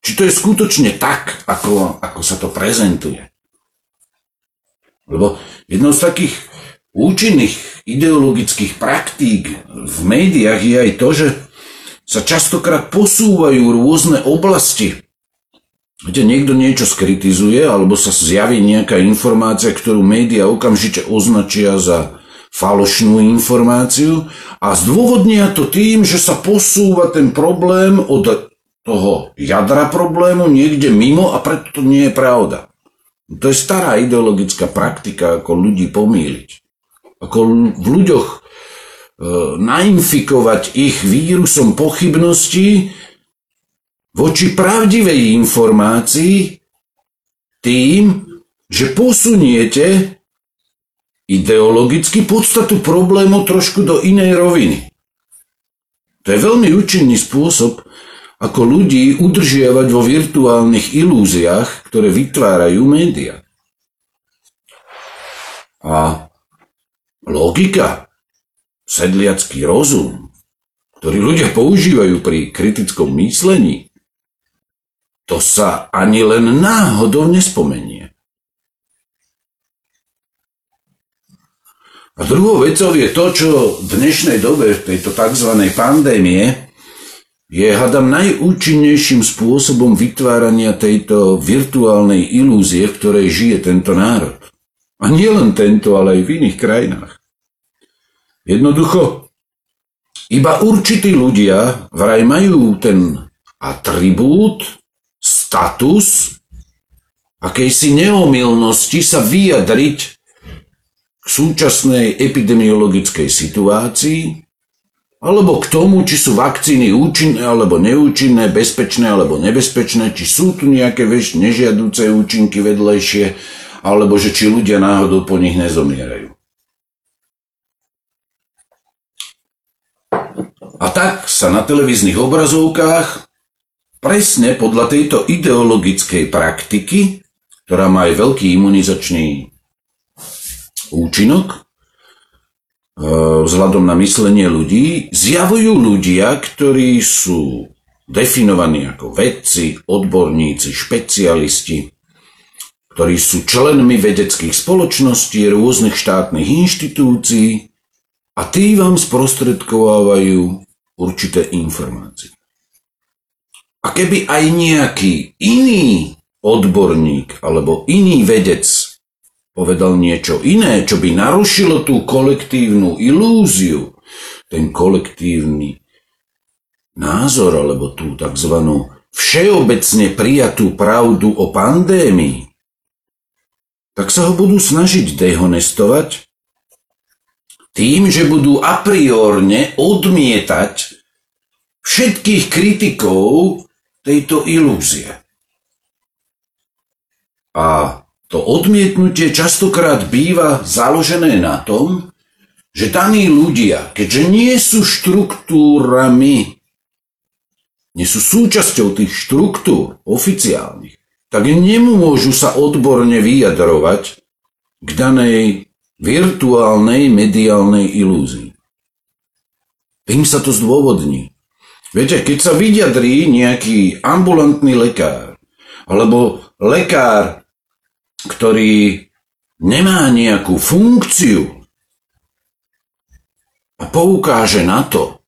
Či to je skutočne tak, ako, ako sa to prezentuje? Lebo jednou z takých účinných ideologických praktík v médiách je aj to, že sa častokrát posúvajú rôzne oblasti. Kde niekto niečo skritizuje, alebo sa zjaví nejaká informácia, ktorú médiá okamžite označia za falošnú informáciu a zdôvodnia to tým, že sa posúva ten problém od toho jadra problému niekde mimo a preto to nie je pravda. To je stará ideologická praktika, ako ľudí pomýliť. Ako v ľuďoch nainfikovať ich vírusom pochybností voči pravdivej informácii tým, že posuniete ideologicky podstatu problému trošku do inej roviny. To je veľmi účinný spôsob, ako ľudí udržiavať vo virtuálnych ilúziách, ktoré vytvárajú média. A logika, sedliacký rozum, ktorý ľudia používajú pri kritickom myslení, to sa ani len náhodou nespomenie. A druhou vecou je to, čo v dnešnej dobe, v tejto tzv. pandémie, je, hadam, najúčinnejším spôsobom vytvárania tejto virtuálnej ilúzie, v ktorej žije tento národ. A nie len tento, ale aj v iných krajinách. Jednoducho, Iba určití ľudia vraj majú ten atribút, status, akejsi neomilnosti sa vyjadriť k súčasnej epidemiologickej situácii, alebo k tomu, či sú vakcíny účinné alebo neúčinné, bezpečné alebo nebezpečné, či sú tu nejaké veš nežiaduce účinky vedlejšie, alebo že či ľudia náhodou po nich nezomierajú. A tak sa na televíznych obrazovkách presne podľa tejto ideologickej praktiky, ktorá má aj veľký imunizačný účinok, e, vzhľadom na myslenie ľudí, zjavujú ľudia, ktorí sú definovaní ako vedci, odborníci, špecialisti, ktorí sú členmi vedeckých spoločností, rôznych štátnych inštitúcií a tí vám sprostredkovávajú určité informácie. A keby aj nejaký iný odborník alebo iný vedec povedal niečo iné, čo by narušilo tú kolektívnu ilúziu, ten kolektívny názor alebo tú tzv. všeobecne prijatú pravdu o pandémii, tak sa ho budú snažiť dehonestovať tým, že budú a priorne odmietať všetkých kritikov tejto ilúzie. A to odmietnutie častokrát býva založené na tom, že daní ľudia, keďže nie sú štruktúrami, nie sú súčasťou tých štruktúr oficiálnych, tak nemôžu sa odborne vyjadrovať k danej virtuálnej mediálnej ilúzii. Tým sa to zdôvodní. Viete, keď sa vyjadrí nejaký ambulantný lekár, alebo lekár, ktorý nemá nejakú funkciu a poukáže na to,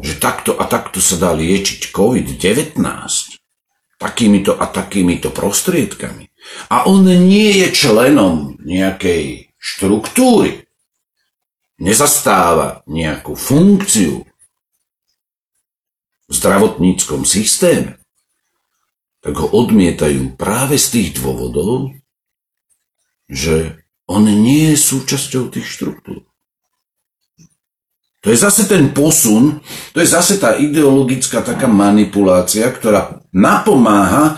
že takto a takto sa dá liečiť COVID-19 takýmito a takýmito prostriedkami, a on nie je členom nejakej štruktúry, nezastáva nejakú funkciu v zdravotníckom systéme, tak ho odmietajú práve z tých dôvodov, že on nie je súčasťou tých štruktúr. To je zase ten posun, to je zase tá ideologická taká manipulácia, ktorá napomáha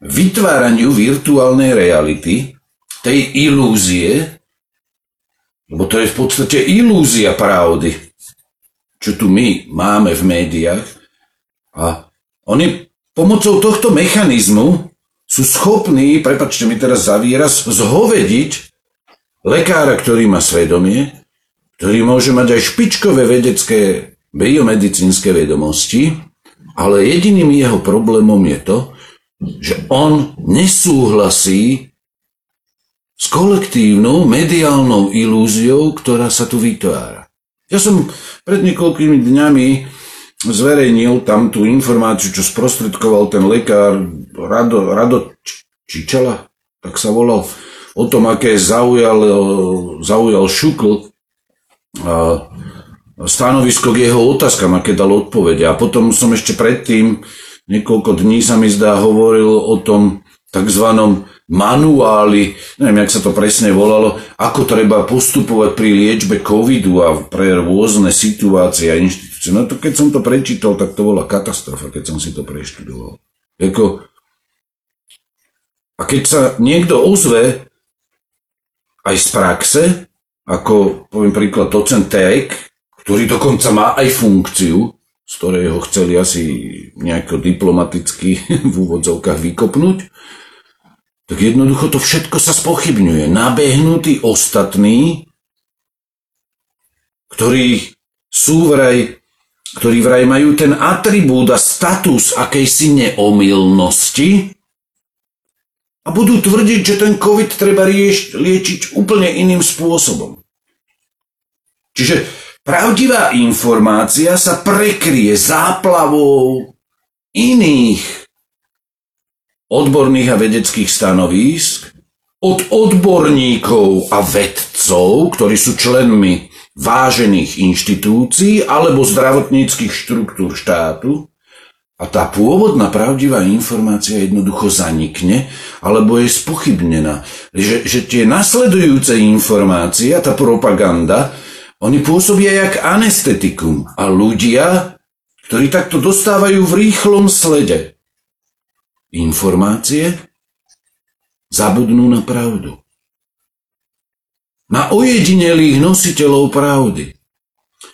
vytváraniu virtuálnej reality, tej ilúzie, lebo to je v podstate ilúzia pravdy, čo tu my máme v médiách. A oni pomocou tohto mechanizmu sú schopní, prepačte mi teraz za výraz, zhovediť lekára, ktorý má svedomie, ktorý môže mať aj špičkové vedecké biomedicínske vedomosti, ale jediným jeho problémom je to, že on nesúhlasí s kolektívnou mediálnou ilúziou, ktorá sa tu vytvára. Ja som pred niekoľkými dňami zverejnil tam tú informáciu, čo sprostredkoval ten lekár Rado, Rado Čičala, tak sa volal, o tom, aké zaujal, zaujal Šukl stanovisko k jeho otázkam, aké dal odpovede. A potom som ešte predtým niekoľko dní sa mi zdá hovoril o tom tzv. manuáli, neviem, jak sa to presne volalo, ako treba postupovať pri liečbe covidu a pre rôzne situácie a inštitúcie. No to keď som to prečítal, tak to bola katastrofa, keď som si to preštudoval. Eko, a keď sa niekto ozve aj z praxe, ako poviem príklad docent Terek, ktorý dokonca má aj funkciu, z ktorej ho chceli asi nejako diplomaticky v úvodzovkách vykopnúť, tak jednoducho to všetko sa spochybňuje. Nabehnutí ostatní, ktorí sú vraj, ktorí vraj majú ten atribút a status akejsi neomilnosti a budú tvrdiť, že ten COVID treba rieš, liečiť úplne iným spôsobom. Čiže Pravdivá informácia sa prekrie záplavou iných odborných a vedeckých stanovísk od odborníkov a vedcov, ktorí sú členmi vážených inštitúcií alebo zdravotníckých štruktúr štátu a tá pôvodná pravdivá informácia jednoducho zanikne alebo je spochybnená. Že, že tie nasledujúce informácie a tá propaganda, oni pôsobia jak anestetikum a ľudia, ktorí takto dostávajú v rýchlom slede informácie, zabudnú na pravdu. Na ojedinelých nositeľov pravdy.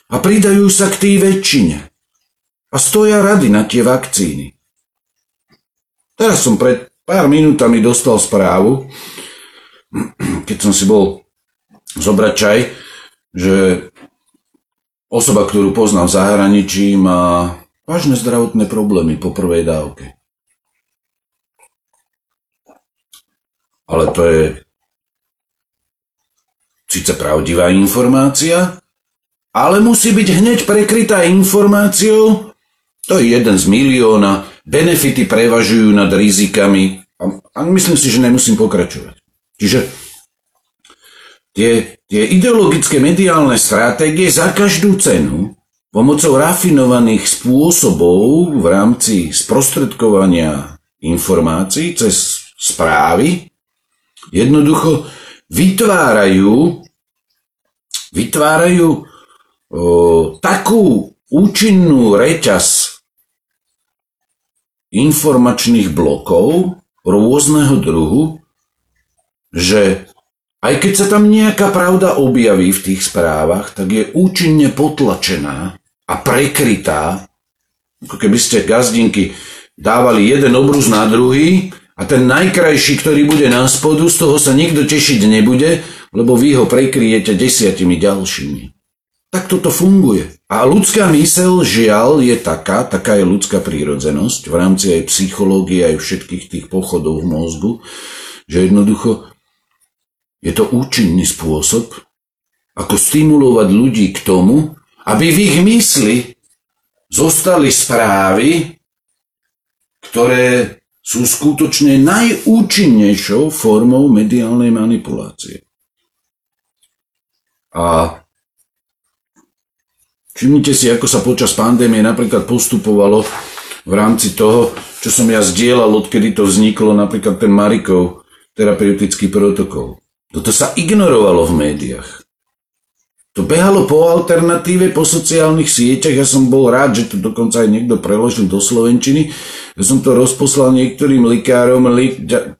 A pridajú sa k tej väčšine a stoja rady na tie vakcíny. Teraz som pred pár minútami dostal správu, keď som si bol zobrať čaj, že osoba, ktorú poznám v zahraničí, má vážne zdravotné problémy po prvej dávke. Ale to je síce pravdivá informácia, ale musí byť hneď prekrytá informáciou, to je jeden z milióna. Benefity prevažujú nad rizikami a, a myslím si, že nemusím pokračovať. Čiže tie, tie ideologické mediálne stratégie za každú cenu pomocou rafinovaných spôsobov v rámci sprostredkovania informácií cez správy jednoducho vytvárajú, vytvárajú o, takú účinnú reťaz informačných blokov rôzneho druhu, že aj keď sa tam nejaká pravda objaví v tých správach, tak je účinne potlačená a prekrytá, ako keby ste gazdinky dávali jeden obrus na druhý a ten najkrajší, ktorý bude na spodu, z toho sa nikto tešiť nebude, lebo vy ho prekryjete desiatimi ďalšími. Tak toto funguje. A ľudská mysel, žiaľ, je taká, taká je ľudská prírodzenosť v rámci aj psychológie, aj všetkých tých pochodov v mozgu, že jednoducho je to účinný spôsob, ako stimulovať ľudí k tomu, aby v ich mysli zostali správy, ktoré sú skutočne najúčinnejšou formou mediálnej manipulácie. A Všimnite si, ako sa počas pandémie napríklad postupovalo v rámci toho, čo som ja zdieľal, odkedy to vzniklo, napríklad ten Marikov terapeutický protokol. Toto sa ignorovalo v médiách. To behalo po alternatíve, po sociálnych sieťach. Ja som bol rád, že to dokonca aj niekto preložil do Slovenčiny. Ja som to rozposlal niektorým lekárom,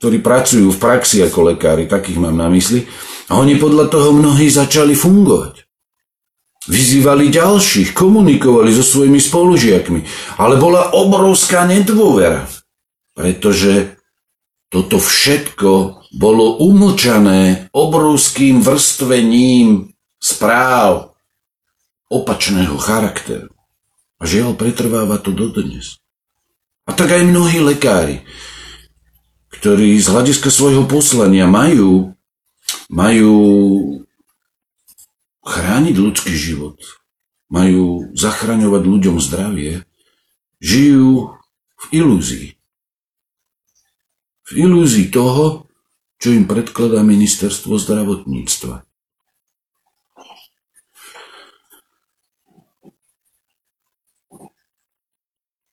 ktorí pracujú v praxi ako lekári, takých mám na mysli. A oni podľa toho mnohí začali fungovať. Vyzývali ďalších, komunikovali so svojimi spolužiakmi, ale bola obrovská nedôvera, pretože toto všetko bolo umlčané obrovským vrstvením správ opačného charakteru. A žiaľ, pretrváva to dodnes. A tak aj mnohí lekári, ktorí z hľadiska svojho poslania majú, majú chrániť ľudský život, majú zachraňovať ľuďom zdravie, žijú v ilúzii. V ilúzii toho, čo im predkladá ministerstvo zdravotníctva.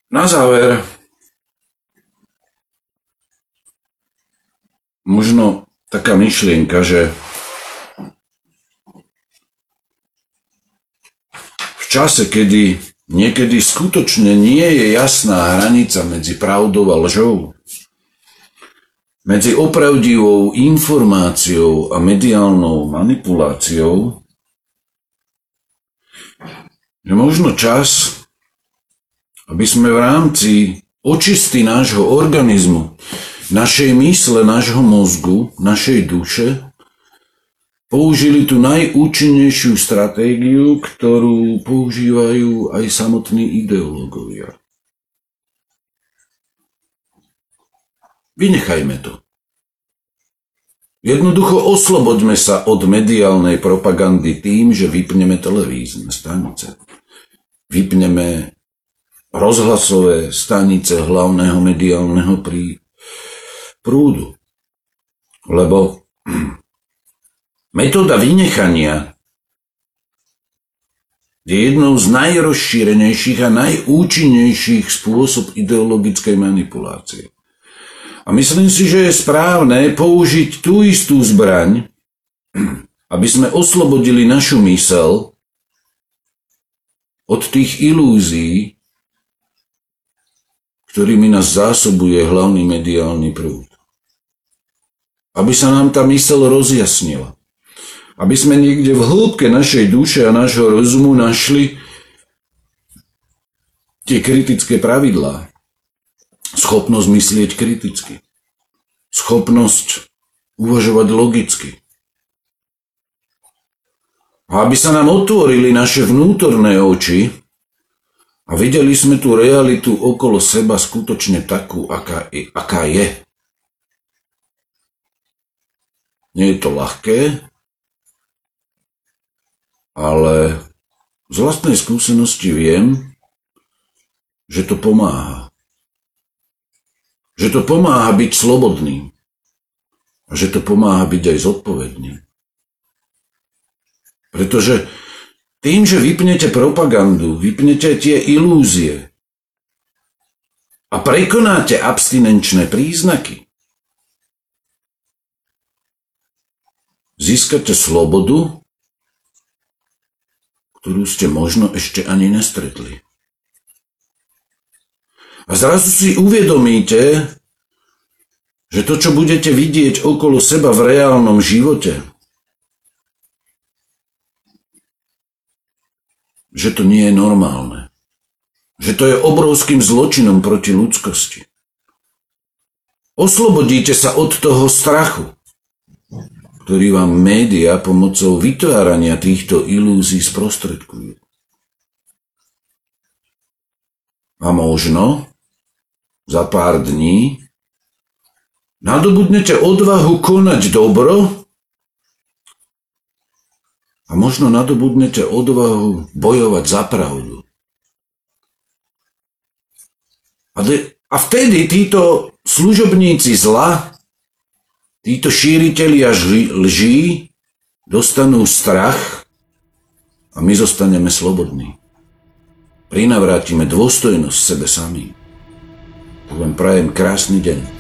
Na záver možno taká myšlienka, že čase, kedy niekedy skutočne nie je jasná hranica medzi pravdou a lžou, medzi opravdivou informáciou a mediálnou manipuláciou, je možno čas, aby sme v rámci očisty nášho organizmu, našej mysle, nášho mozgu, našej duše, použili tú najúčinnejšiu stratégiu, ktorú používajú aj samotní ideológovia. Vynechajme to. Jednoducho osloboďme sa od mediálnej propagandy tým, že vypneme televízne stanice. Vypneme rozhlasové stanice hlavného mediálneho prí, prúdu. Lebo Metóda vynechania je jednou z najrozšírenejších a najúčinnejších spôsob ideologickej manipulácie. A myslím si, že je správne použiť tú istú zbraň, aby sme oslobodili našu mysel od tých ilúzií, ktorými nás zásobuje hlavný mediálny prúd. Aby sa nám tá mysel rozjasnila. Aby sme niekde v hĺbke našej duše a nášho rozumu našli tie kritické pravidlá, schopnosť myslieť kriticky, schopnosť uvažovať logicky. A aby sa nám otvorili naše vnútorné oči a videli sme tú realitu okolo seba skutočne takú, aká, aká je. Nie je to ľahké, ale z vlastnej skúsenosti viem, že to pomáha že to pomáha byť slobodným a že to pomáha byť aj zodpovedným. Pretože tým, že vypnete propagandu, vypnete tie ilúzie a prekonáte abstinenčné príznaky, získate slobodu, ktorú ste možno ešte ani nestretli. A zrazu si uvedomíte, že to, čo budete vidieť okolo seba v reálnom živote, že to nie je normálne. Že to je obrovským zločinom proti ľudskosti. Oslobodíte sa od toho strachu, ktorý vám média pomocou vytvárania týchto ilúzií sprostredkujú. A možno za pár dní nadobudnete odvahu konať dobro a možno nadobudnete odvahu bojovať za pravdu. A, de, a vtedy títo služobníci zla, títo šíriteľia lží, dostanú strach a my zostaneme slobodní. Prinavrátime dôstojnosť sebe samým. Vám prajem krásny deň.